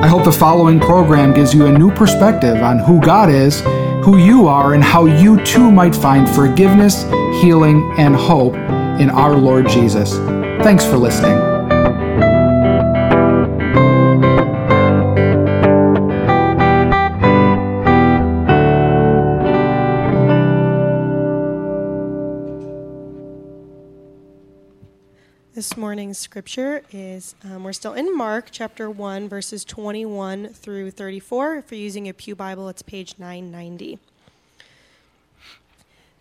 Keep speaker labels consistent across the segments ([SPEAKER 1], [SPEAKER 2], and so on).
[SPEAKER 1] I hope the following program gives you a new perspective on who God is, who you are, and how you too might find forgiveness, healing, and hope in our Lord Jesus. Thanks for listening.
[SPEAKER 2] Morning's scripture is um, we're still in Mark chapter 1, verses 21 through 34. If you're using a Pew Bible, it's page 990.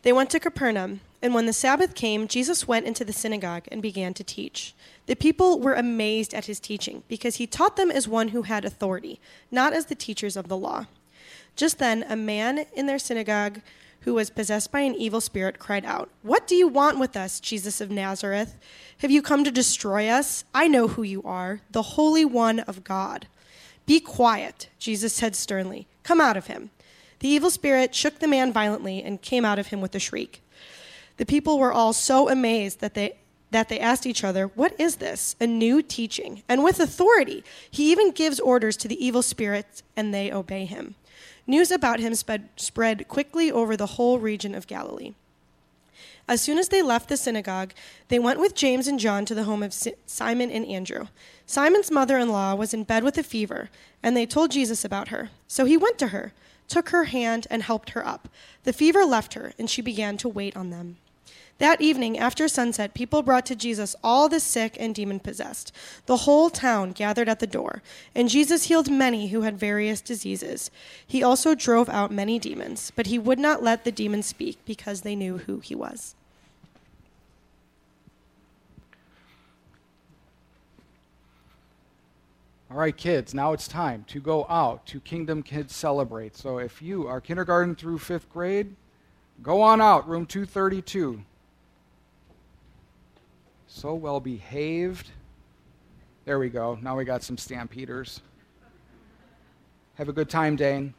[SPEAKER 2] They went to Capernaum, and when the Sabbath came, Jesus went into the synagogue and began to teach. The people were amazed at his teaching, because he taught them as one who had authority, not as the teachers of the law. Just then, a man in their synagogue who was possessed by an evil spirit cried out, What do you want with us, Jesus of Nazareth? Have you come to destroy us? I know who you are, the Holy One of God. Be quiet, Jesus said sternly. Come out of him. The evil spirit shook the man violently and came out of him with a shriek. The people were all so amazed that they that they asked each other, What is this? A new teaching. And with authority, he even gives orders to the evil spirits, and they obey him. News about him spread, quickly over the whole region of Galilee. As soon as they left the synagogue, they went with James and John to the home of Simon and Andrew. Simon's mother in law was in bed with a fever, and they told Jesus about her. So he went to her, took her hand, and helped her up. The fever left her, and she began to wait on them. That evening, after sunset, people brought to Jesus all the sick and demon possessed. The whole town gathered at the door, and Jesus healed many who had various diseases. He also drove out many demons, but he would not let the demons speak because they knew who he was.
[SPEAKER 1] All right, kids, now it's time to go out to Kingdom Kids Celebrate. So if you are kindergarten through fifth grade, go on out, room 232 so well behaved. There we go. Now we got some stampeders. Have a good time, Dane.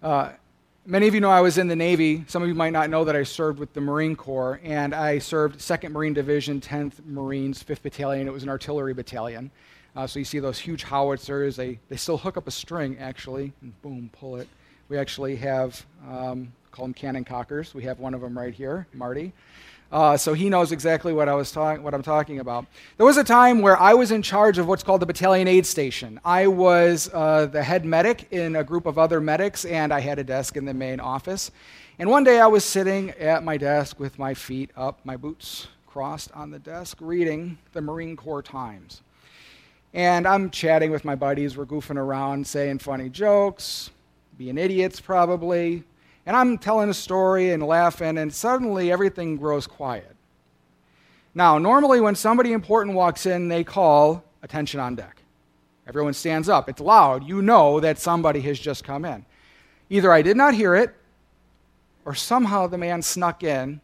[SPEAKER 1] Uh, many of you know I was in the Navy. Some of you might not know that I served with the Marine Corps, and I served 2nd Marine Division, 10th Marines, 5th Battalion. It was an artillery battalion. Uh, so you see those huge howitzers. They, they still hook up a string, actually, and boom, pull it. We actually have, um, call them cannon cockers. We have one of them right here, Marty. Uh, so he knows exactly what I was talking, what I'm talking about. There was a time where I was in charge of what's called the battalion aid station. I was uh, the head medic in a group of other medics, and I had a desk in the main office. And one day I was sitting at my desk with my feet up, my boots crossed on the desk, reading the Marine Corps Times. And I'm chatting with my buddies. We're goofing around, saying funny jokes, being idiots probably. And I'm telling a story and laughing, and suddenly everything grows quiet. Now, normally when somebody important walks in, they call attention on deck. Everyone stands up. It's loud. You know that somebody has just come in. Either I did not hear it, or somehow the man snuck in,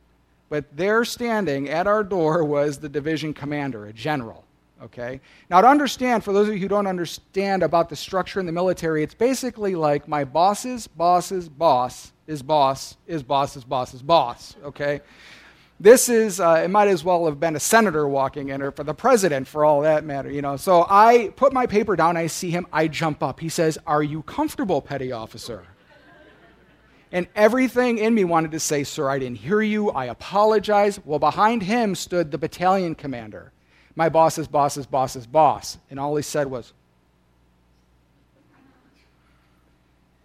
[SPEAKER 1] but there standing at our door was the division commander, a general okay? Now, to understand, for those of you who don't understand about the structure in the military, it's basically like my boss's boss's boss is boss is boss's boss's boss, okay? This is, uh, it might as well have been a senator walking in, or for the president, for all that matter, you know. So I put my paper down, I see him, I jump up. He says, Are you comfortable, petty officer? And everything in me wanted to say, Sir, I didn't hear you. I apologize. Well, behind him stood the battalion commander my boss's boss's boss's boss. And all he said was,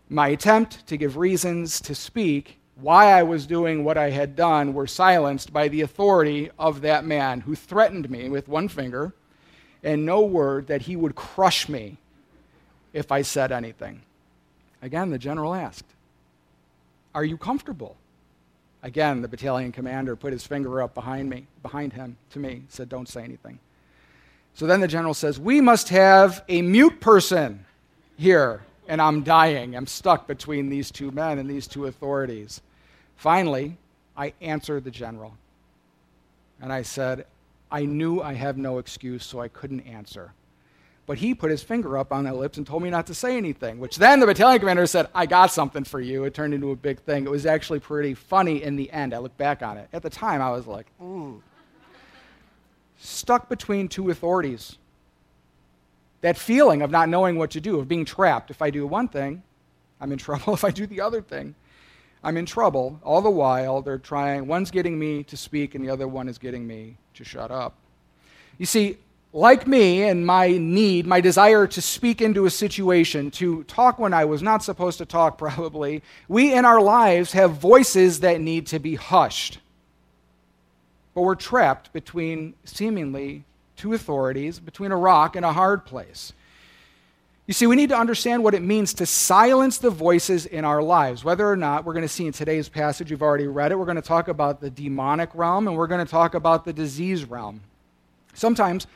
[SPEAKER 1] My attempt to give reasons to speak why I was doing what I had done were silenced by the authority of that man who threatened me with one finger and no word that he would crush me if I said anything. Again, the general asked, Are you comfortable? Again, the battalion commander put his finger up behind me, behind him to me, said, Don't say anything. So then the general says, We must have a mute person here. And I'm dying. I'm stuck between these two men and these two authorities. Finally, I answered the general. And I said, I knew I have no excuse, so I couldn't answer. But he put his finger up on my lips and told me not to say anything, which then the battalion commander said, I got something for you. It turned into a big thing. It was actually pretty funny in the end. I look back on it. At the time, I was like, ooh stuck between two authorities. That feeling of not knowing what to do, of being trapped. If I do one thing, I'm in trouble. If I do the other thing, I'm in trouble. All the while, they're trying, one's getting me to speak, and the other one is getting me to shut up. You see, like me and my need, my desire to speak into a situation, to talk when I was not supposed to talk, probably, we in our lives have voices that need to be hushed but we're trapped between seemingly two authorities, between a rock and a hard place. You see, we need to understand what it means to silence the voices in our lives. Whether or not we're going to see in today's passage, you've already read it, we're going to talk about the demonic realm and we're going to talk about the disease realm. Sometimes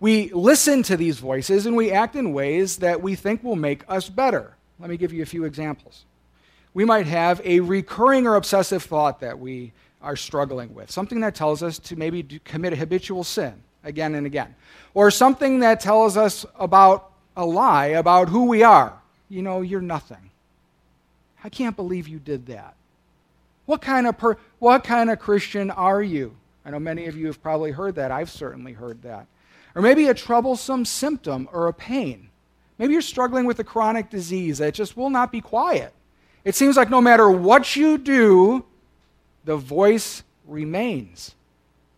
[SPEAKER 1] we listen to these voices and we act in ways that we think will make us better. Let me give you a few examples. We might have a recurring or obsessive thought that we are struggling with, something that tells us to maybe commit a habitual sin again and again, or something that tells us about a lie about who we are. You know, you're nothing. I can't believe you did that. What kind of per, what kind of Christian are you? I know many of you have probably heard that. I've certainly heard that. Or maybe a troublesome symptom or a pain. Maybe you're struggling with a chronic disease that just will not be quiet. It seems like no matter what you do, the voice remains.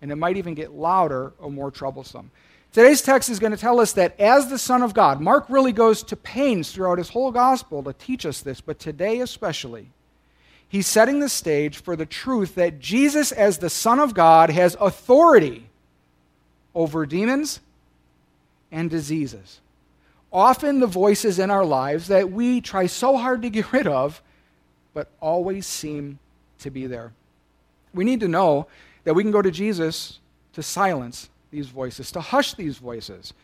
[SPEAKER 1] And it might even get louder or more troublesome. Today's text is going to tell us that as the Son of God, Mark really goes to pains throughout his whole gospel to teach us this, but today especially, he's setting the stage for the truth that Jesus, as the Son of God, has authority over demons and diseases. Often the voices in our lives that we try so hard to get rid of, but always seem to be there. We need to know that we can go to Jesus to silence these voices, to hush these voices.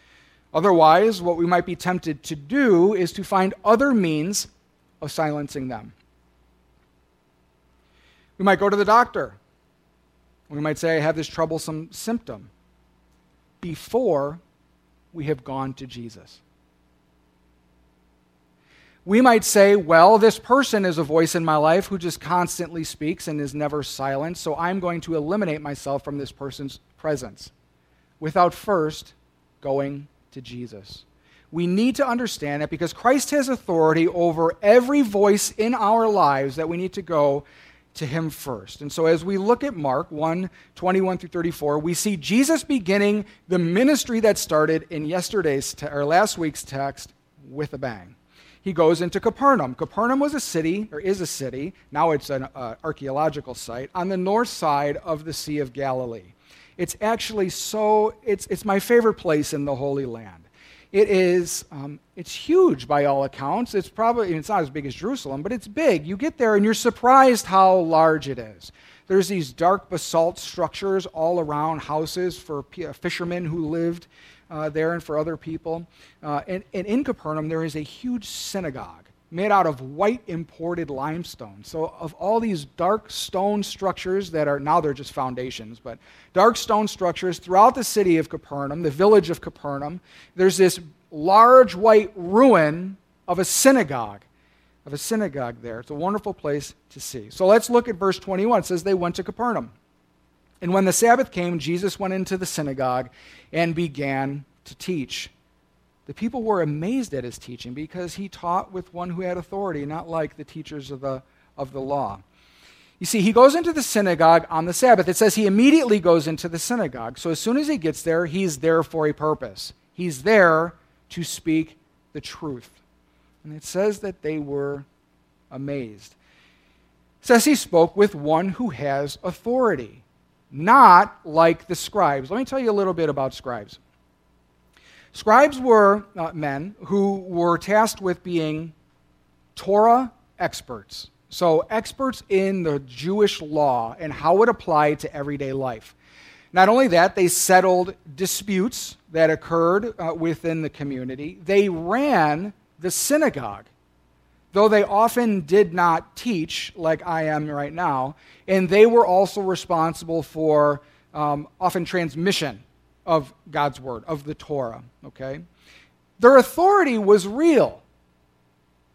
[SPEAKER 1] Otherwise, what we might be tempted to do is to find other means of silencing them. We might go to the doctor. We might say, I have this troublesome symptom before we have gone to Jesus we might say, well, this person is a voice in my life who just constantly speaks and is never silent, so I'm going to eliminate myself from this person's presence without first going to Jesus. We need to understand that because Christ has authority over every voice in our lives, that we need to go to him first. And so as we look at Mark 1 21 through 34, we see Jesus beginning the ministry that started in yesterday's te- or last week's text with a bang he goes into Capernaum. Capernaum was a city, or is a city, now it's an uh, archaeological site, on the north side of the Sea of Galilee. It's actually so, it's, it's my favorite place in the Holy Land. It is, um, it's huge by all accounts. It's probably, it's not as big as Jerusalem, but it's big. You get there and you're surprised how large it is. There's these dark basalt structures all around houses for fishermen who lived uh, there and for other people. Uh, and, and in Capernaum, there is a huge synagogue made out of white imported limestone. So, of all these dark stone structures that are now they're just foundations, but dark stone structures throughout the city of Capernaum, the village of Capernaum, there's this large white ruin of a synagogue. Of a synagogue there. It's a wonderful place to see. So let's look at verse 21. It says they went to Capernaum. And when the Sabbath came, Jesus went into the synagogue and began to teach. The people were amazed at his teaching because he taught with one who had authority, not like the teachers of the, of the law. You see, he goes into the synagogue on the Sabbath. It says he immediately goes into the synagogue. So as soon as he gets there, he's there for a purpose. He's there to speak the truth. And it says that they were amazed. It says he spoke with one who has authority not like the scribes. Let me tell you a little bit about scribes. Scribes were uh, men who were tasked with being Torah experts. So, experts in the Jewish law and how it applied to everyday life. Not only that, they settled disputes that occurred uh, within the community. They ran the synagogue, though they often did not teach like I am right now. And they were also responsible for um, often transmission of God's word, of the Torah. Okay? Their authority was real.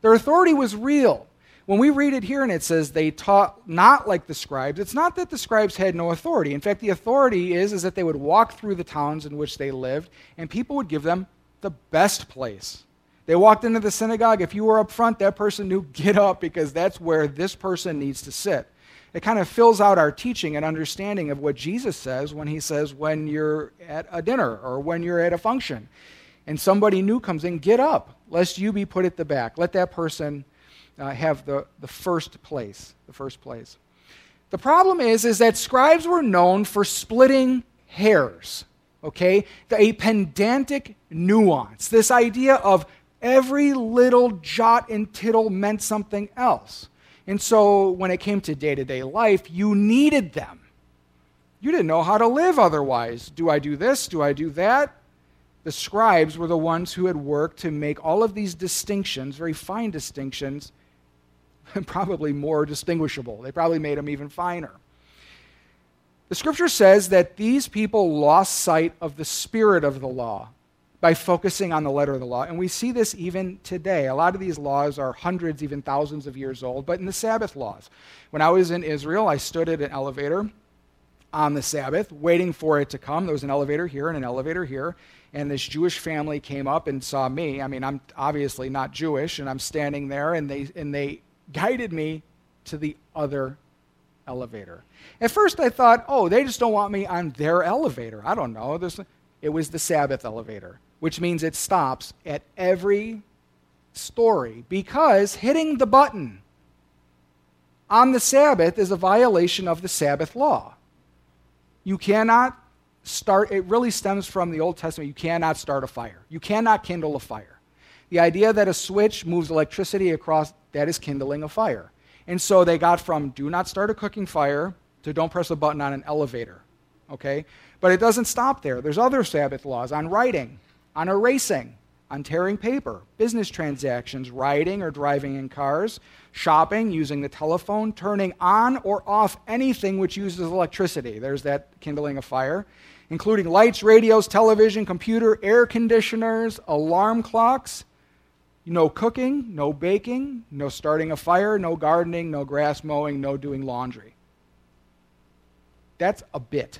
[SPEAKER 1] Their authority was real. When we read it here and it says they taught not like the scribes, it's not that the scribes had no authority. In fact, the authority is, is that they would walk through the towns in which they lived and people would give them the best place. They walked into the synagogue. If you were up front, that person knew, get up because that's where this person needs to sit. It kind of fills out our teaching and understanding of what Jesus says when he says, when you're at a dinner or when you're at a function and somebody new comes in, get up, lest you be put at the back. Let that person uh, have the, the first place. The first place. The problem is, is that scribes were known for splitting hairs. Okay, the, a pedantic nuance. This idea of every little jot and tittle meant something else. And so when it came to day to day life, you needed them. You didn't know how to live otherwise. Do I do this? Do I do that? The scribes were the ones who had worked to make all of these distinctions, very fine distinctions, probably more distinguishable. They probably made them even finer. The scripture says that these people lost sight of the spirit of the law by focusing on the letter of the law. And we see this even today. A lot of these laws are hundreds, even thousands of years old, but in the Sabbath laws. When I was in Israel, I stood at an elevator on the Sabbath, waiting for it to come. There was an elevator here and an elevator here. And this Jewish family came up and saw me. I mean, I'm obviously not Jewish, and I'm standing there, and they, and they guided me to the other elevator. At first, I thought, oh, they just don't want me on their elevator. I don't know. There's, it was the Sabbath elevator, which means it stops at every story because hitting the button on the Sabbath is a violation of the Sabbath law. You cannot start, it really stems from the Old Testament. You cannot start a fire, you cannot kindle a fire. The idea that a switch moves electricity across, that is kindling a fire. And so they got from do not start a cooking fire to don't press a button on an elevator. Okay? But it doesn't stop there. There's other Sabbath laws on writing, on erasing, on tearing paper, business transactions, riding or driving in cars, shopping, using the telephone, turning on or off anything which uses electricity. There's that kindling a fire, including lights, radios, television, computer, air conditioners, alarm clocks, no cooking, no baking, no starting a fire, no gardening, no grass mowing, no doing laundry. That's a bit.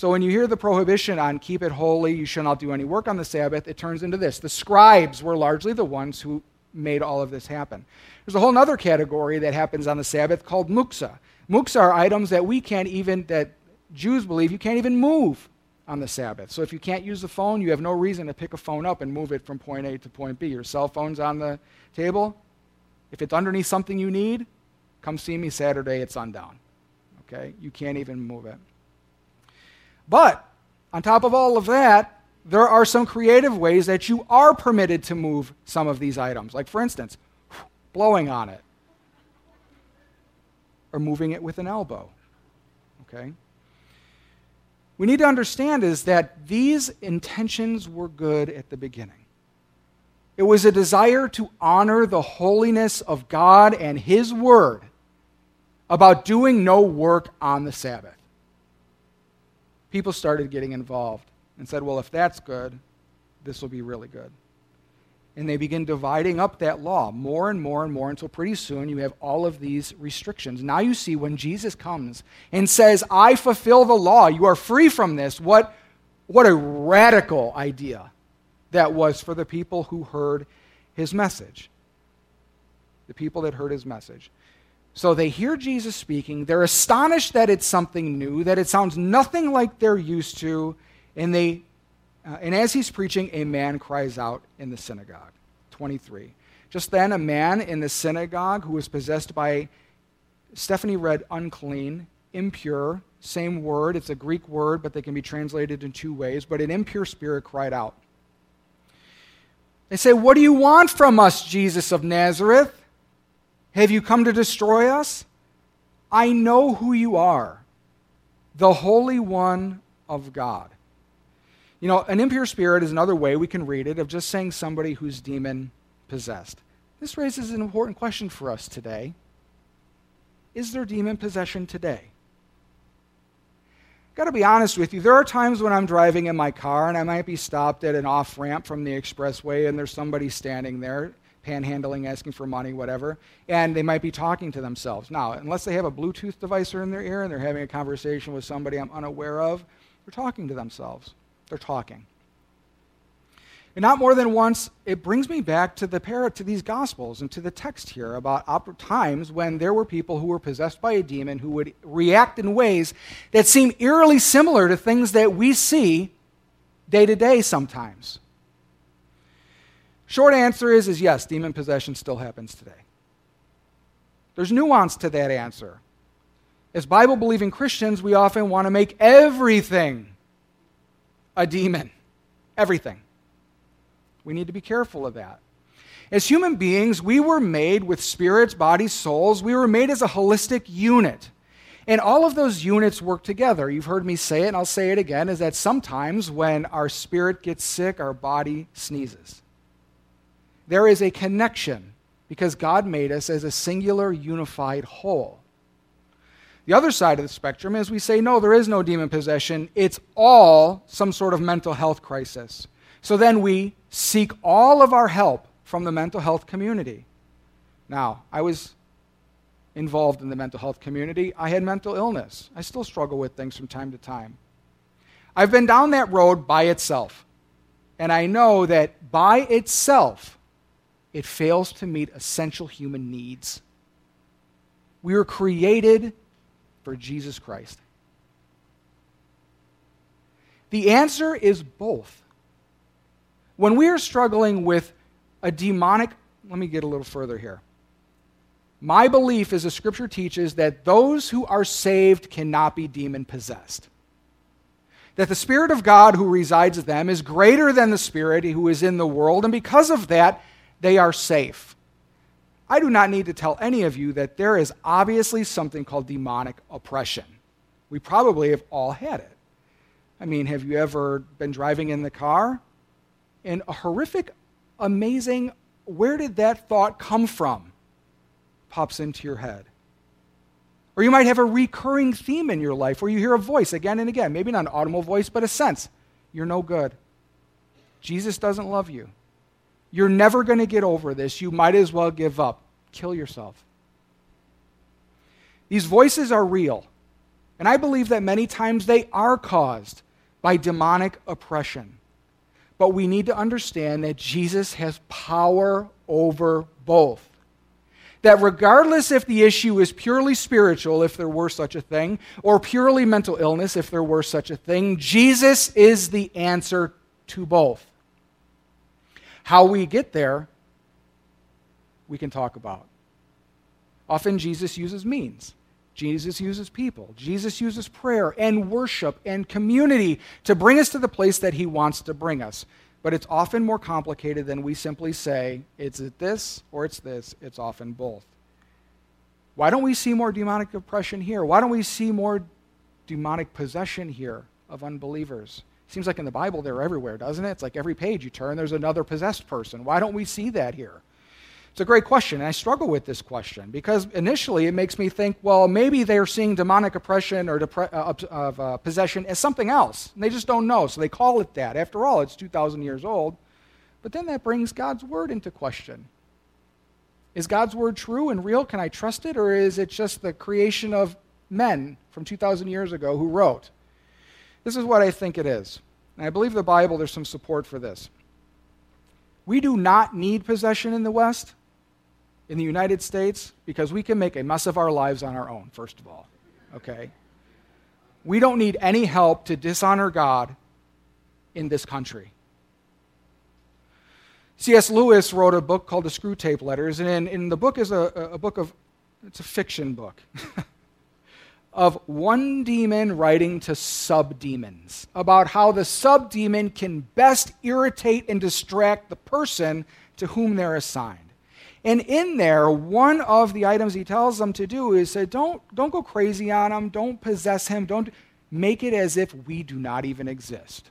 [SPEAKER 1] So when you hear the prohibition on keep it holy, you shall not do any work on the Sabbath, it turns into this. The scribes were largely the ones who made all of this happen. There's a whole other category that happens on the Sabbath called muksa. Muksa are items that we can't even, that Jews believe you can't even move on the Sabbath. So if you can't use the phone, you have no reason to pick a phone up and move it from point A to point B. Your cell phone's on the table. If it's underneath something you need, come see me Saturday at sundown. Okay? You can't even move it. But on top of all of that, there are some creative ways that you are permitted to move some of these items. Like, for instance, blowing on it or moving it with an elbow. Okay? we need to understand is that these intentions were good at the beginning. It was a desire to honor the holiness of God and His Word about doing no work on the Sabbath. People started getting involved and said, well, if that's good, this will be really good and they begin dividing up that law more and more and more until pretty soon you have all of these restrictions. Now you see when Jesus comes and says, I fulfill the law, you are free from this, what, what a radical idea that was for the people who heard his message. The people that heard his message. So they hear Jesus speaking, they're astonished that it's something new, that it sounds nothing like they're used to, and they uh, and as he's preaching, a man cries out in the synagogue. 23. Just then, a man in the synagogue who was possessed by, Stephanie read unclean, impure, same word. It's a Greek word, but they can be translated in two ways. But an impure spirit cried out. They say, What do you want from us, Jesus of Nazareth? Have you come to destroy us? I know who you are, the Holy One of God. You know, an impure spirit is another way we can read it of just saying somebody who's demon possessed. This raises an important question for us today. Is there demon possession today? Got to be honest with you, there are times when I'm driving in my car and I might be stopped at an off ramp from the expressway and there's somebody standing there panhandling, asking for money, whatever, and they might be talking to themselves. Now, unless they have a Bluetooth device in their ear and they're having a conversation with somebody I'm unaware of, they're talking to themselves. They're talking. And not more than once, it brings me back to the parrot to these gospels and to the text here about times when there were people who were possessed by a demon who would react in ways that seem eerily similar to things that we see day to day sometimes. Short answer is, is yes, demon possession still happens today. There's nuance to that answer. As Bible believing Christians, we often want to make everything a demon. Everything. We need to be careful of that. As human beings, we were made with spirits, bodies, souls. We were made as a holistic unit. And all of those units work together. You've heard me say it, and I'll say it again is that sometimes when our spirit gets sick, our body sneezes. There is a connection because God made us as a singular, unified whole. The other side of the spectrum is we say, no, there is no demon possession. It's all some sort of mental health crisis. So then we seek all of our help from the mental health community. Now, I was involved in the mental health community. I had mental illness. I still struggle with things from time to time. I've been down that road by itself. And I know that by itself, it fails to meet essential human needs. We were created for Jesus Christ. The answer is both. When we are struggling with a demonic, let me get a little further here. My belief is the scripture teaches that those who are saved cannot be demon possessed. That the Spirit of God who resides in them is greater than the Spirit who is in the world, and because of that, they are safe. I do not need to tell any of you that there is obviously something called demonic oppression. We probably have all had it. I mean, have you ever been driving in the car and a horrific, amazing, where did that thought come from? pops into your head. Or you might have a recurring theme in your life where you hear a voice again and again, maybe not an audible voice, but a sense. You're no good. Jesus doesn't love you. You're never going to get over this. You might as well give up. Kill yourself. These voices are real. And I believe that many times they are caused by demonic oppression. But we need to understand that Jesus has power over both. That regardless if the issue is purely spiritual, if there were such a thing, or purely mental illness, if there were such a thing, Jesus is the answer to both. How we get there, we can talk about. Often Jesus uses means. Jesus uses people. Jesus uses prayer and worship and community to bring us to the place that he wants to bring us. But it's often more complicated than we simply say, it's this or it's this. It's often both. Why don't we see more demonic oppression here? Why don't we see more demonic possession here of unbelievers? Seems like in the Bible they're everywhere, doesn't it? It's like every page you turn, there's another possessed person. Why don't we see that here? It's a great question, and I struggle with this question because initially it makes me think, well, maybe they're seeing demonic oppression or depre- uh, of uh, possession as something else. And they just don't know, so they call it that. After all, it's 2,000 years old. But then that brings God's word into question. Is God's word true and real? Can I trust it? Or is it just the creation of men from 2,000 years ago who wrote? This is what I think it is. And I believe the Bible, there's some support for this. We do not need possession in the West in the United States because we can make a mess of our lives on our own, first of all. Okay? We don't need any help to dishonor God in this country. C.S. Lewis wrote a book called The Screwtape Letters, and in, in the book is a, a book of, it's a fiction book, of one demon writing to subdemons about how the subdemon can best irritate and distract the person to whom they're assigned. And in there, one of the items he tells them to do is say, don't, don't go crazy on him, don't possess him, don't make it as if we do not even exist.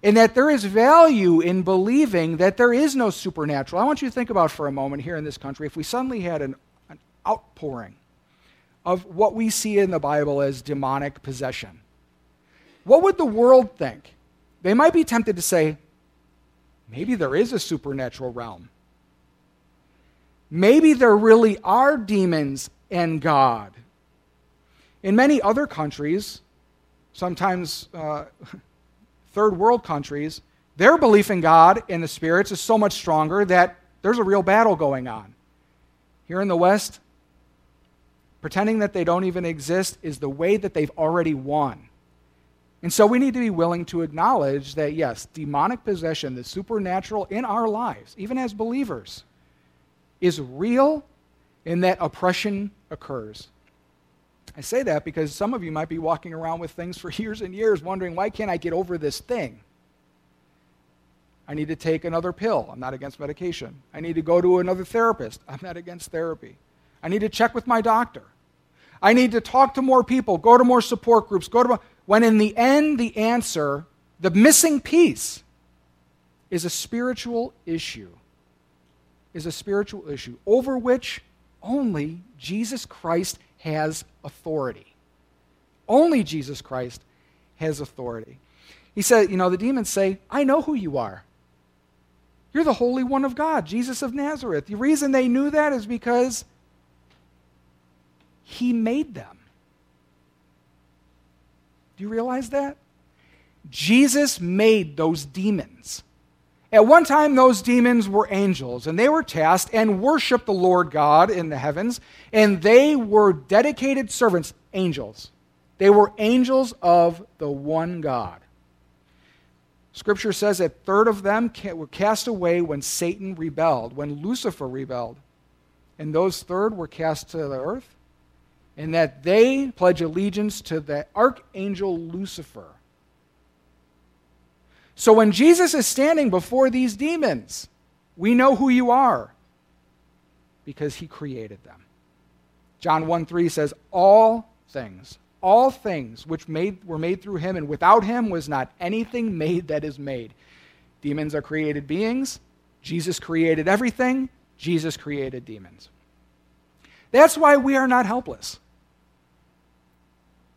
[SPEAKER 1] And that there is value in believing that there is no supernatural. I want you to think about for a moment here in this country if we suddenly had an, an outpouring of what we see in the Bible as demonic possession. What would the world think? They might be tempted to say, maybe there is a supernatural realm. Maybe there really are demons and God. In many other countries, sometimes uh, third world countries, their belief in God and the spirits is so much stronger that there's a real battle going on. Here in the West, pretending that they don't even exist is the way that they've already won. And so we need to be willing to acknowledge that, yes, demonic possession, the supernatural in our lives, even as believers, is real and that oppression occurs. I say that because some of you might be walking around with things for years and years wondering, why can't I get over this thing? I need to take another pill. I'm not against medication. I need to go to another therapist. I'm not against therapy. I need to check with my doctor. I need to talk to more people, go to more support groups, go to more, when in the end the answer, the missing piece is a spiritual issue. Is a spiritual issue over which only Jesus Christ has authority. Only Jesus Christ has authority. He said, you know, the demons say, I know who you are. You're the Holy One of God, Jesus of Nazareth. The reason they knew that is because he made them. Do you realize that? Jesus made those demons. At one time, those demons were angels, and they were tasked and worshiped the Lord God in the heavens, and they were dedicated servants, angels. They were angels of the one God. Scripture says a third of them were cast away when Satan rebelled, when Lucifer rebelled. And those third were cast to the earth and that they pledge allegiance to the archangel Lucifer. So when Jesus is standing before these demons, we know who you are because he created them. John 1 3 says, All things, all things which made, were made through him, and without him was not anything made that is made. Demons are created beings. Jesus created everything. Jesus created demons. That's why we are not helpless.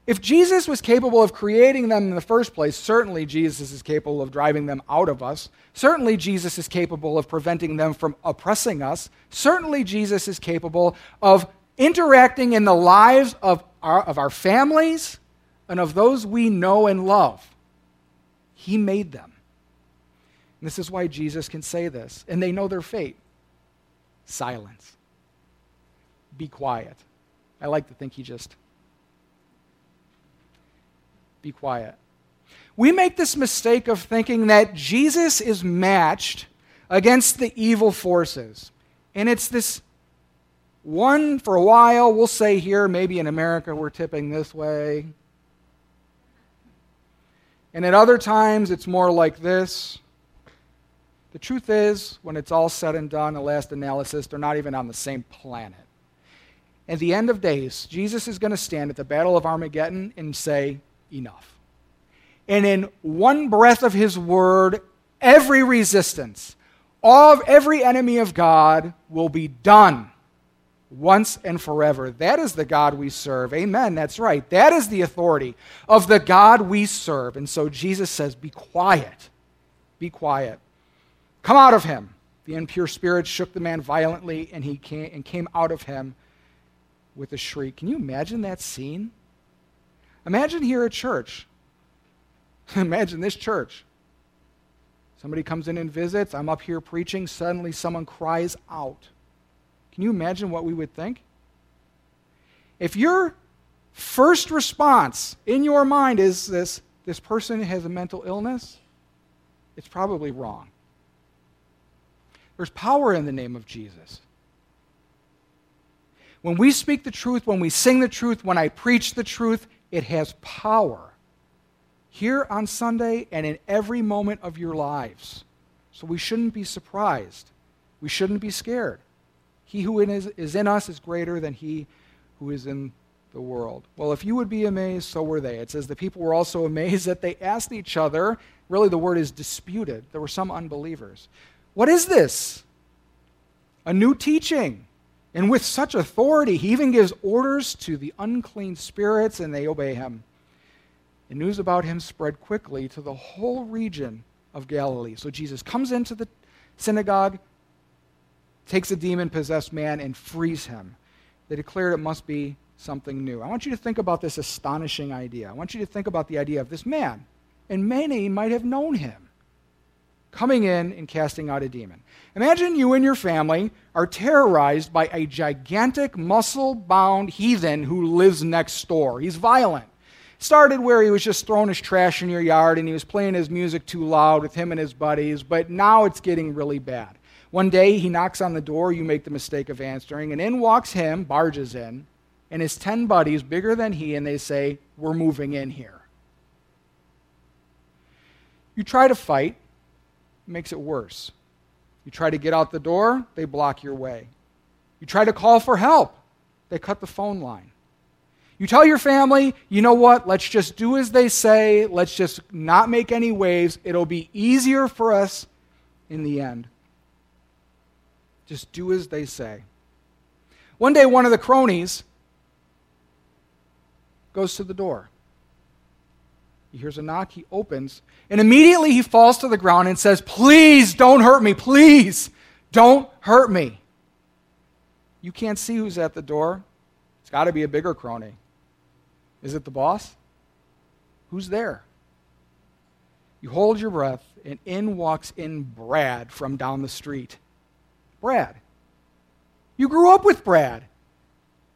[SPEAKER 1] If Jesus was capable of creating them in the first place, certainly Jesus is capable of driving them out of us. Certainly Jesus is capable of preventing them from oppressing us. Certainly Jesus is capable of interacting in the lives of our, of our families and of those we know and love. He made them. And this is why Jesus can say this. And they know their fate silence. Be quiet. I like to think he just be quiet. We make this mistake of thinking that Jesus is matched against the evil forces. And it's this one for a while, we'll say here, maybe in America we're tipping this way. And at other times it's more like this. The truth is, when it's all said and done, the last analysis, they're not even on the same planet. At the end of days, Jesus is going to stand at the Battle of Armageddon and say, enough. And in one breath of his word, every resistance, of every enemy of God will be done once and forever. That is the God we serve. Amen. That's right. That is the authority of the God we serve. And so Jesus says, Be quiet. Be quiet. Come out of him. The impure spirit shook the man violently, and he came, and came out of him with a shriek. Can you imagine that scene? Imagine here at church. Imagine this church. Somebody comes in and visits. I'm up here preaching. Suddenly, someone cries out. Can you imagine what we would think? If your first response in your mind is this, this person has a mental illness, it's probably wrong. There's power in the name of Jesus. When we speak the truth, when we sing the truth, when I preach the truth, it has power here on Sunday and in every moment of your lives. So we shouldn't be surprised. We shouldn't be scared. He who is in us is greater than he who is in the world. Well, if you would be amazed, so were they. It says the people were also amazed that they asked each other, really the word is disputed. There were some unbelievers. What is this? A new teaching. And with such authority, he even gives orders to the unclean spirits, and they obey him. And news about him spread quickly to the whole region of Galilee. So Jesus comes into the synagogue, takes a demon possessed man, and frees him. They declared it must be something new. I want you to think about this astonishing idea. I want you to think about the idea of this man, and many might have known him, coming in and casting out a demon. Imagine you and your family are terrorized by a gigantic, muscle bound heathen who lives next door. He's violent. Started where he was just throwing his trash in your yard and he was playing his music too loud with him and his buddies, but now it's getting really bad. One day he knocks on the door, you make the mistake of answering, and in walks him, barges in, and his 10 buddies, bigger than he, and they say, We're moving in here. You try to fight, makes it worse. You try to get out the door, they block your way. You try to call for help, they cut the phone line. You tell your family, you know what, let's just do as they say, let's just not make any waves. It'll be easier for us in the end. Just do as they say. One day, one of the cronies goes to the door. He hears a knock, he opens, and immediately he falls to the ground and says, Please don't hurt me, please don't hurt me. You can't see who's at the door. It's got to be a bigger crony. Is it the boss? Who's there? You hold your breath, and in walks in Brad from down the street. Brad. You grew up with Brad.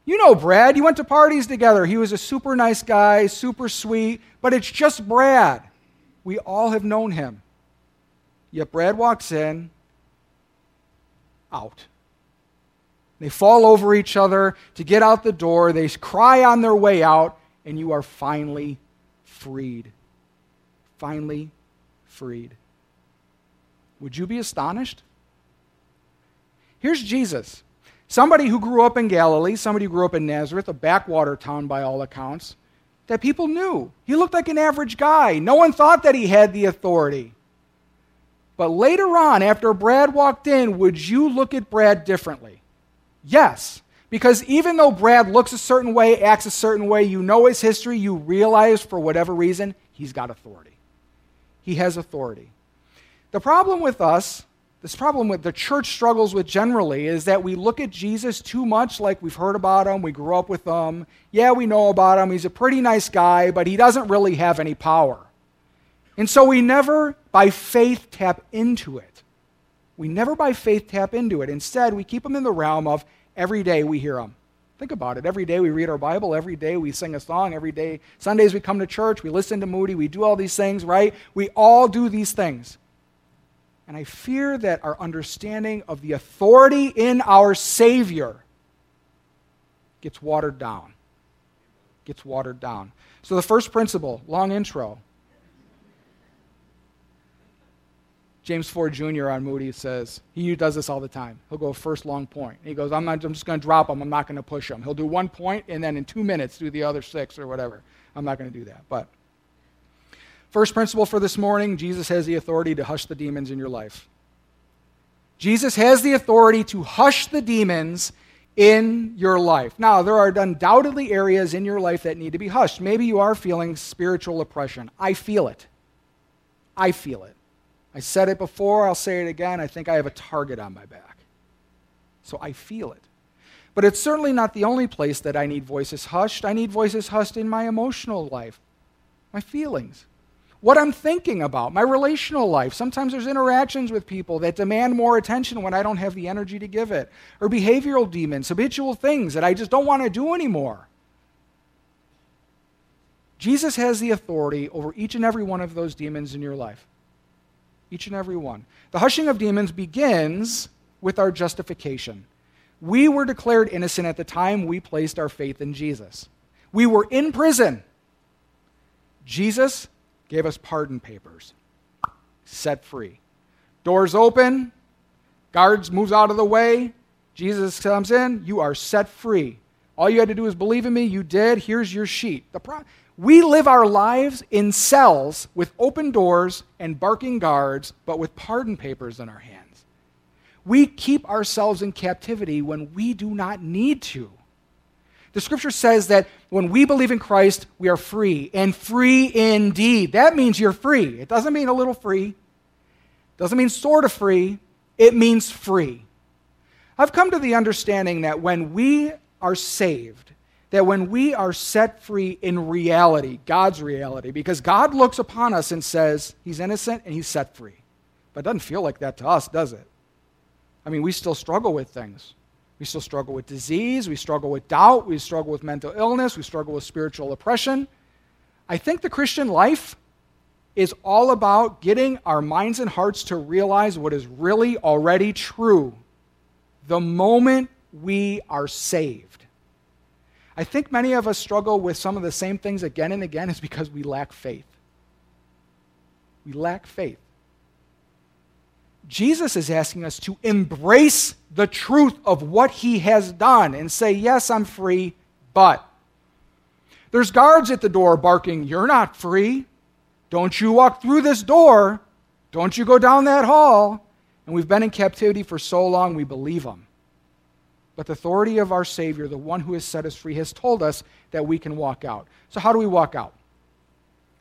[SPEAKER 1] You know Brad. You went to parties together. He was a super nice guy, super sweet, but it's just Brad. We all have known him. Yet Brad walks in, out. They fall over each other to get out the door. They cry on their way out, and you are finally freed. Finally freed. Would you be astonished? Here's Jesus. Somebody who grew up in Galilee, somebody who grew up in Nazareth, a backwater town by all accounts, that people knew. He looked like an average guy. No one thought that he had the authority. But later on, after Brad walked in, would you look at Brad differently? Yes. Because even though Brad looks a certain way, acts a certain way, you know his history, you realize for whatever reason, he's got authority. He has authority. The problem with us this problem with the church struggles with generally is that we look at Jesus too much like we've heard about him, we grew up with him. Yeah, we know about him. He's a pretty nice guy, but he doesn't really have any power. And so we never by faith tap into it. We never by faith tap into it. Instead, we keep him in the realm of every day we hear him. Think about it. Every day we read our Bible. Every day we sing a song. Every day, Sundays we come to church. We listen to Moody. We do all these things, right? We all do these things. And I fear that our understanding of the authority in our Savior gets watered down. Gets watered down. So, the first principle, long intro. James Ford Jr. on Moody says, he does this all the time. He'll go first long point. He goes, I'm, not, I'm just going to drop him. I'm not going to push him. He'll do one point and then in two minutes do the other six or whatever. I'm not going to do that. But First principle for this morning Jesus has the authority to hush the demons in your life. Jesus has the authority to hush the demons in your life. Now, there are undoubtedly areas in your life that need to be hushed. Maybe you are feeling spiritual oppression. I feel it. I feel it. I said it before, I'll say it again. I think I have a target on my back. So I feel it. But it's certainly not the only place that I need voices hushed. I need voices hushed in my emotional life, my feelings what I'm thinking about, my relational life. Sometimes there's interactions with people that demand more attention when I don't have the energy to give it, or behavioral demons, habitual things that I just don't want to do anymore. Jesus has the authority over each and every one of those demons in your life. Each and every one. The hushing of demons begins with our justification. We were declared innocent at the time we placed our faith in Jesus. We were in prison. Jesus gave us pardon papers. Set free. Doors open, guards moves out of the way. Jesus comes in, you are set free. All you had to do is believe in me, you did. Here's your sheet. Pro- we live our lives in cells with open doors and barking guards, but with pardon papers in our hands. We keep ourselves in captivity when we do not need to. The scripture says that when we believe in Christ, we are free, and free indeed. That means you're free. It doesn't mean a little free, doesn't mean sort of free, it means free. I've come to the understanding that when we are saved, that when we are set free in reality, God's reality, because God looks upon us and says, He's innocent and He's set free. But it doesn't feel like that to us, does it? I mean, we still struggle with things. We still struggle with disease. We struggle with doubt. We struggle with mental illness. We struggle with spiritual oppression. I think the Christian life is all about getting our minds and hearts to realize what is really already true the moment we are saved. I think many of us struggle with some of the same things again and again is because we lack faith. We lack faith. Jesus is asking us to embrace the truth of what he has done and say, Yes, I'm free, but. There's guards at the door barking, You're not free. Don't you walk through this door. Don't you go down that hall. And we've been in captivity for so long, we believe them. But the authority of our Savior, the one who has set us free, has told us that we can walk out. So, how do we walk out?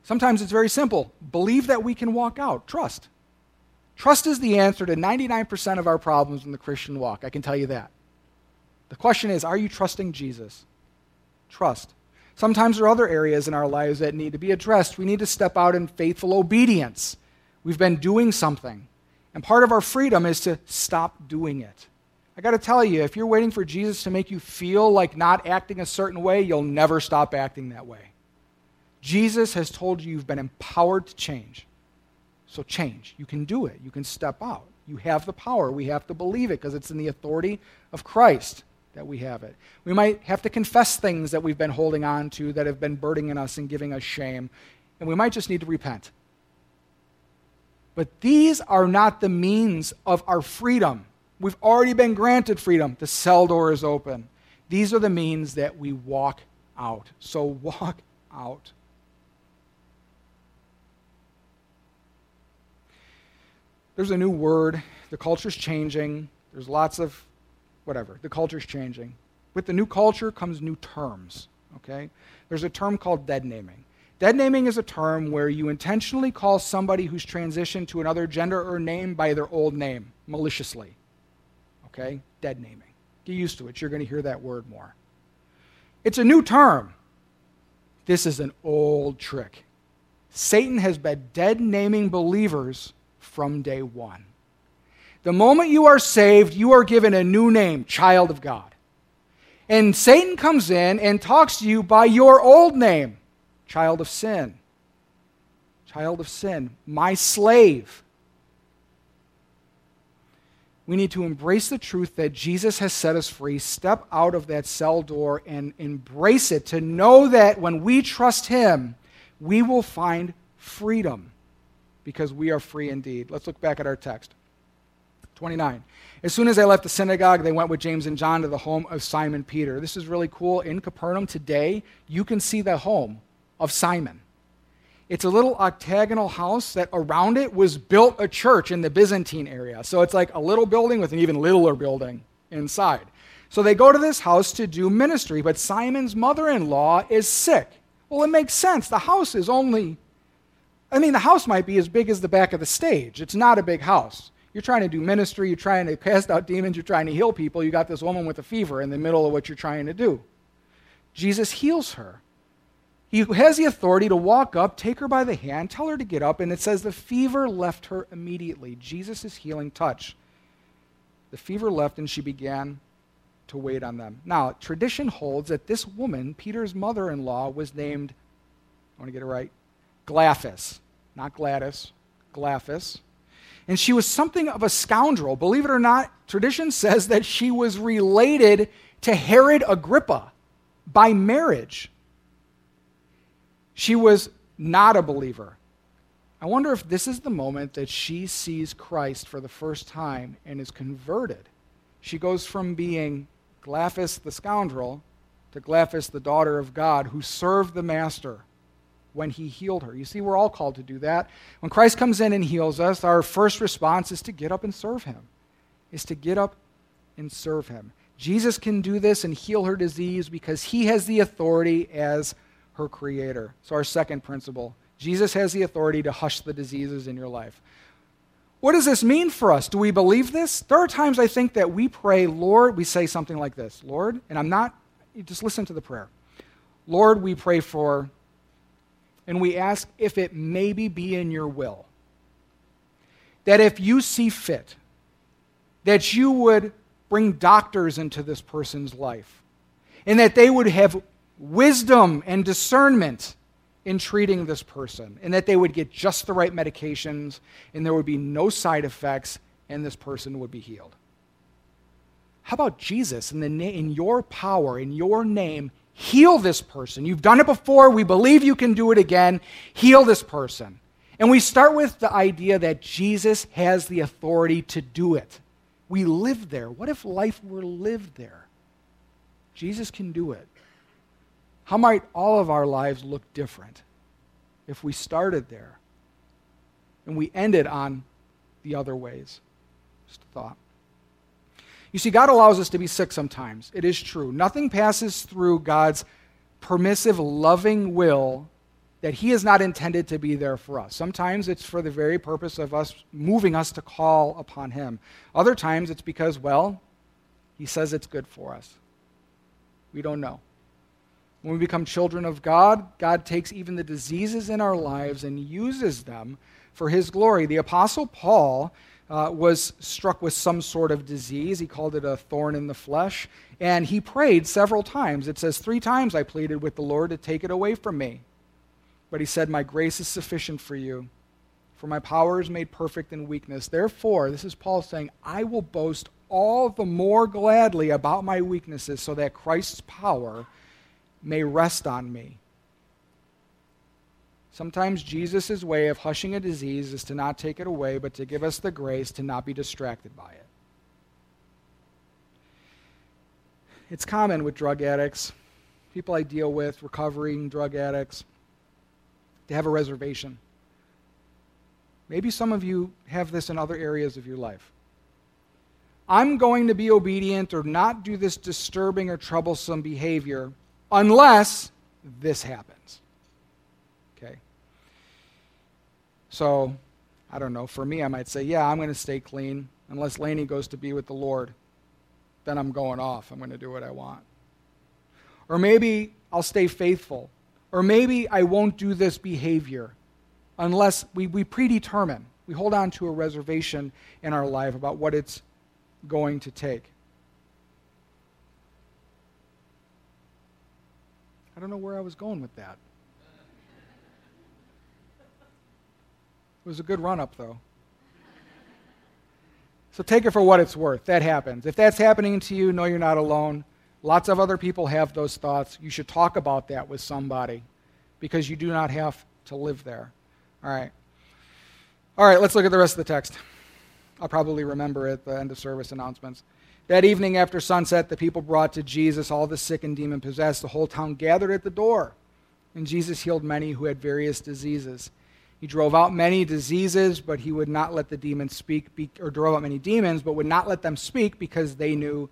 [SPEAKER 1] Sometimes it's very simple believe that we can walk out, trust. Trust is the answer to 99% of our problems in the Christian walk. I can tell you that. The question is are you trusting Jesus? Trust. Sometimes there are other areas in our lives that need to be addressed. We need to step out in faithful obedience. We've been doing something. And part of our freedom is to stop doing it. I got to tell you, if you're waiting for Jesus to make you feel like not acting a certain way, you'll never stop acting that way. Jesus has told you you've been empowered to change. So change. You can do it. You can step out. You have the power. We have to believe it because it's in the authority of Christ that we have it. We might have to confess things that we've been holding on to that have been burdening us and giving us shame, and we might just need to repent. But these are not the means of our freedom. We've already been granted freedom. The cell door is open. These are the means that we walk out. So walk out. There's a new word. The culture's changing. There's lots of whatever. The culture's changing. With the new culture comes new terms. Okay? There's a term called dead naming. Dead naming is a term where you intentionally call somebody who's transitioned to another gender or name by their old name, maliciously. Okay? Dead naming. Get used to it. You're going to hear that word more. It's a new term. This is an old trick. Satan has been dead naming believers from day one. The moment you are saved, you are given a new name, child of God. And Satan comes in and talks to you by your old name, child of sin. Child of sin, my slave. We need to embrace the truth that Jesus has set us free, step out of that cell door and embrace it to know that when we trust Him, we will find freedom because we are free indeed. Let's look back at our text. 29. As soon as they left the synagogue, they went with James and John to the home of Simon Peter. This is really cool. In Capernaum today, you can see the home of Simon. It's a little octagonal house that around it was built a church in the Byzantine area. So it's like a little building with an even littler building inside. So they go to this house to do ministry, but Simon's mother in law is sick. Well, it makes sense. The house is only, I mean, the house might be as big as the back of the stage. It's not a big house. You're trying to do ministry, you're trying to cast out demons, you're trying to heal people. You got this woman with a fever in the middle of what you're trying to do. Jesus heals her. He has the authority to walk up, take her by the hand, tell her to get up, and it says the fever left her immediately. Jesus' healing touch. The fever left, and she began to wait on them. Now, tradition holds that this woman, Peter's mother in law, was named, I want to get it right, Glaphis, not Gladys, Glaphis. And she was something of a scoundrel. Believe it or not, tradition says that she was related to Herod Agrippa by marriage. She was not a believer. I wonder if this is the moment that she sees Christ for the first time and is converted. She goes from being Gladys the scoundrel to Gladys the daughter of God who served the master when he healed her. You see, we're all called to do that. When Christ comes in and heals us, our first response is to get up and serve him. Is to get up and serve him. Jesus can do this and heal her disease because he has the authority as her creator. So, our second principle Jesus has the authority to hush the diseases in your life. What does this mean for us? Do we believe this? There are times I think that we pray, Lord, we say something like this Lord, and I'm not, just listen to the prayer. Lord, we pray for, and we ask if it maybe be in your will. That if you see fit, that you would bring doctors into this person's life, and that they would have wisdom and discernment in treating this person, and that they would get just the right medications, and there would be no side effects, and this person would be healed. How about Jesus in, the na- in your power, in your name, heal this person? You've done it before. We believe you can do it again. Heal this person. And we start with the idea that Jesus has the authority to do it. We live there. What if life were lived there? Jesus can do it. How might all of our lives look different if we started there and we ended on the other ways? Just a thought. You see, God allows us to be sick sometimes. It is true. Nothing passes through God's permissive, loving will that He is not intended to be there for us. Sometimes it's for the very purpose of us moving us to call upon Him. Other times it's because, well, He says it's good for us. We don't know. When we become children of God, God takes even the diseases in our lives and uses them for His glory. The Apostle Paul uh, was struck with some sort of disease. He called it a thorn in the flesh. And he prayed several times. It says, Three times I pleaded with the Lord to take it away from me. But he said, My grace is sufficient for you, for my power is made perfect in weakness. Therefore, this is Paul saying, I will boast all the more gladly about my weaknesses so that Christ's power may rest on me. Sometimes Jesus' way of hushing a disease is to not take it away, but to give us the grace to not be distracted by it. It's common with drug addicts, people I deal with, recovering drug addicts, to have a reservation. Maybe some of you have this in other areas of your life. I'm going to be obedient or not do this disturbing or troublesome behavior unless this happens. Okay? So, I don't know. For me, I might say, yeah, I'm going to stay clean unless Laney goes to be with the Lord. Then I'm going off. I'm going to do what I want. Or maybe I'll stay faithful. Or maybe I won't do this behavior unless we, we predetermine. We hold on to a reservation in our life about what it's going to take. I don't know where I was going with that. It was a good run up, though. So take it for what it's worth. That happens. If that's happening to you, know you're not alone. Lots of other people have those thoughts. You should talk about that with somebody because you do not have to live there. All right. All right, let's look at the rest of the text. I'll probably remember at the end of service announcements. That evening after sunset, the people brought to Jesus all the sick and demon possessed. The whole town gathered at the door, and Jesus healed many who had various diseases. He drove out many diseases, but he would not let the demons speak, or drove out many demons, but would not let them speak because they knew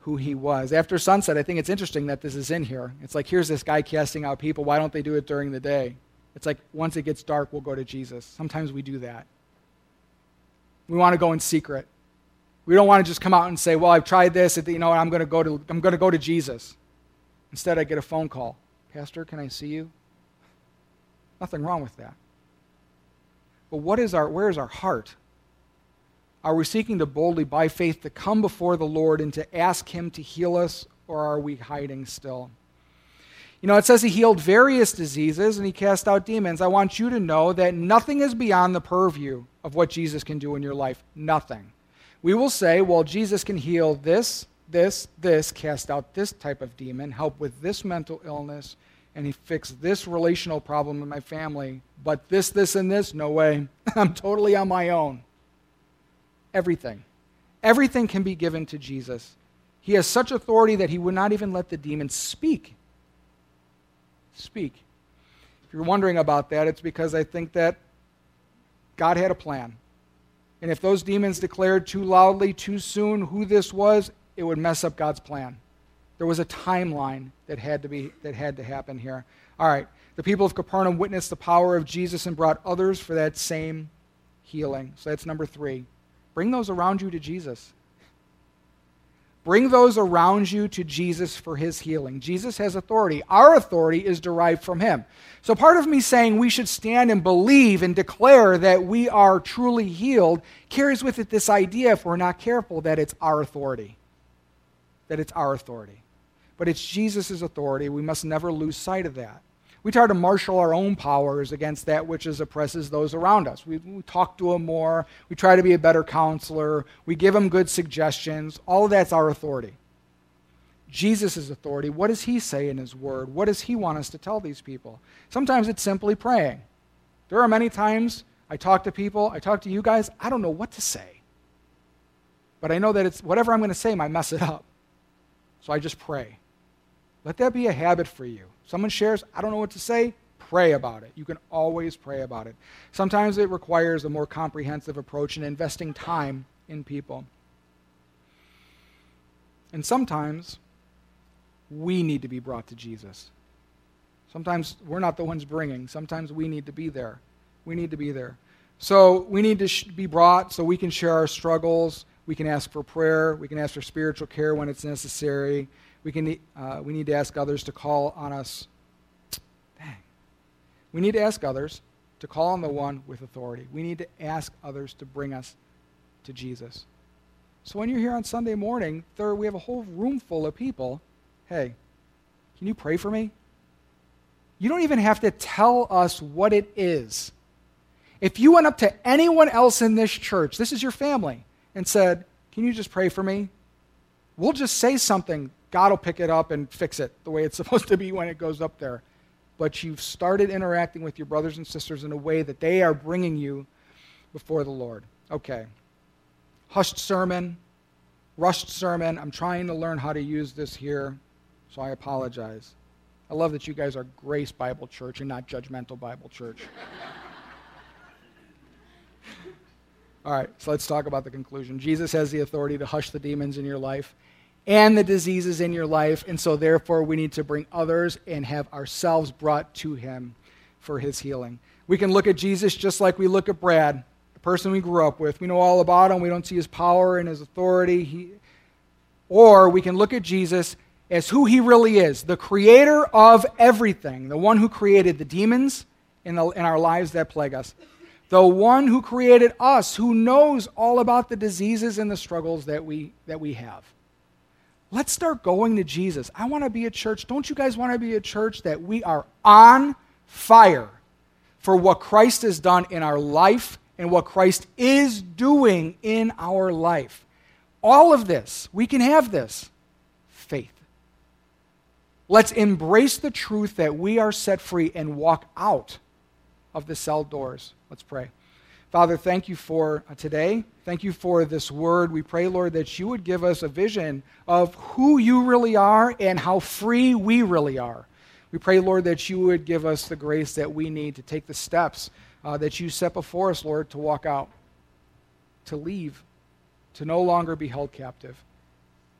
[SPEAKER 1] who he was. After sunset, I think it's interesting that this is in here. It's like, here's this guy casting out people. Why don't they do it during the day? It's like, once it gets dark, we'll go to Jesus. Sometimes we do that. We want to go in secret. We don't want to just come out and say, "Well, I've tried this. You know, I'm going to go to I'm going to go to Jesus." Instead, I get a phone call. Pastor, can I see you? Nothing wrong with that. But what is our where is our heart? Are we seeking to boldly by faith to come before the Lord and to ask him to heal us or are we hiding still? You know, it says he healed various diseases and he cast out demons. I want you to know that nothing is beyond the purview of what Jesus can do in your life. Nothing we will say, well, Jesus can heal this, this, this, cast out this type of demon, help with this mental illness, and he fixed this relational problem in my family. But this, this, and this, no way. I'm totally on my own. Everything. Everything can be given to Jesus. He has such authority that he would not even let the demons speak. Speak. If you're wondering about that, it's because I think that God had a plan. And if those demons declared too loudly, too soon who this was, it would mess up God's plan. There was a timeline that had to be that had to happen here. All right. The people of Capernaum witnessed the power of Jesus and brought others for that same healing. So that's number 3. Bring those around you to Jesus. Bring those around you to Jesus for his healing. Jesus has authority. Our authority is derived from him. So, part of me saying we should stand and believe and declare that we are truly healed carries with it this idea, if we're not careful, that it's our authority. That it's our authority. But it's Jesus' authority. We must never lose sight of that. We try to marshal our own powers against that which is oppresses those around us. We, we, talk to them more. We try to be a better counselor. We give them good suggestions. All of that's our authority. Jesus' authority, what does he say in his word? What does he want us to tell these people? Sometimes it's simply praying. There are many times I talk to people, I talk to you guys, I don't know what to say. But I know that it's whatever I'm going to say, might mess it up. So I just pray. Let that be a habit for you. Someone shares, I don't know what to say, pray about it. You can always pray about it. Sometimes it requires a more comprehensive approach and investing time in people. And sometimes we need to be brought to Jesus. Sometimes we're not the ones bringing. Sometimes we need to be there. We need to be there. So we need to sh- be brought so we can share our struggles. We can ask for prayer. We can ask for spiritual care when it's necessary. We, can, uh, we need to ask others to call on us. Dang. We need to ask others to call on the one with authority. We need to ask others to bring us to Jesus. So when you're here on Sunday morning, there, we have a whole room full of people. Hey, can you pray for me? You don't even have to tell us what it is. If you went up to anyone else in this church, this is your family, and said, Can you just pray for me? We'll just say something God will pick it up and fix it the way it's supposed to be when it goes up there. But you've started interacting with your brothers and sisters in a way that they are bringing you before the Lord. Okay. Hushed sermon, rushed sermon. I'm trying to learn how to use this here, so I apologize. I love that you guys are Grace Bible Church and not Judgmental Bible Church. All right, so let's talk about the conclusion. Jesus has the authority to hush the demons in your life and the diseases in your life. And so, therefore, we need to bring others and have ourselves brought to him for his healing. We can look at Jesus just like we look at Brad, the person we grew up with. We know all about him, we don't see his power and his authority. He, or we can look at Jesus as who he really is the creator of everything, the one who created the demons in, the, in our lives that plague us. The one who created us, who knows all about the diseases and the struggles that we, that we have. Let's start going to Jesus. I want to be a church. Don't you guys want to be a church that we are on fire for what Christ has done in our life and what Christ is doing in our life? All of this, we can have this faith. Let's embrace the truth that we are set free and walk out of the cell doors. Let's pray. Father, thank you for uh, today. Thank you for this word. We pray, Lord, that you would give us a vision of who you really are and how free we really are. We pray, Lord, that you would give us the grace that we need to take the steps uh, that you set before us, Lord, to walk out, to leave, to no longer be held captive.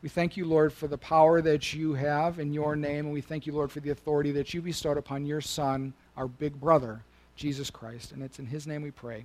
[SPEAKER 1] We thank you, Lord, for the power that you have in your name, and we thank you, Lord, for the authority that you bestowed upon your Son, our big brother, Jesus Christ. And it's in his name we pray.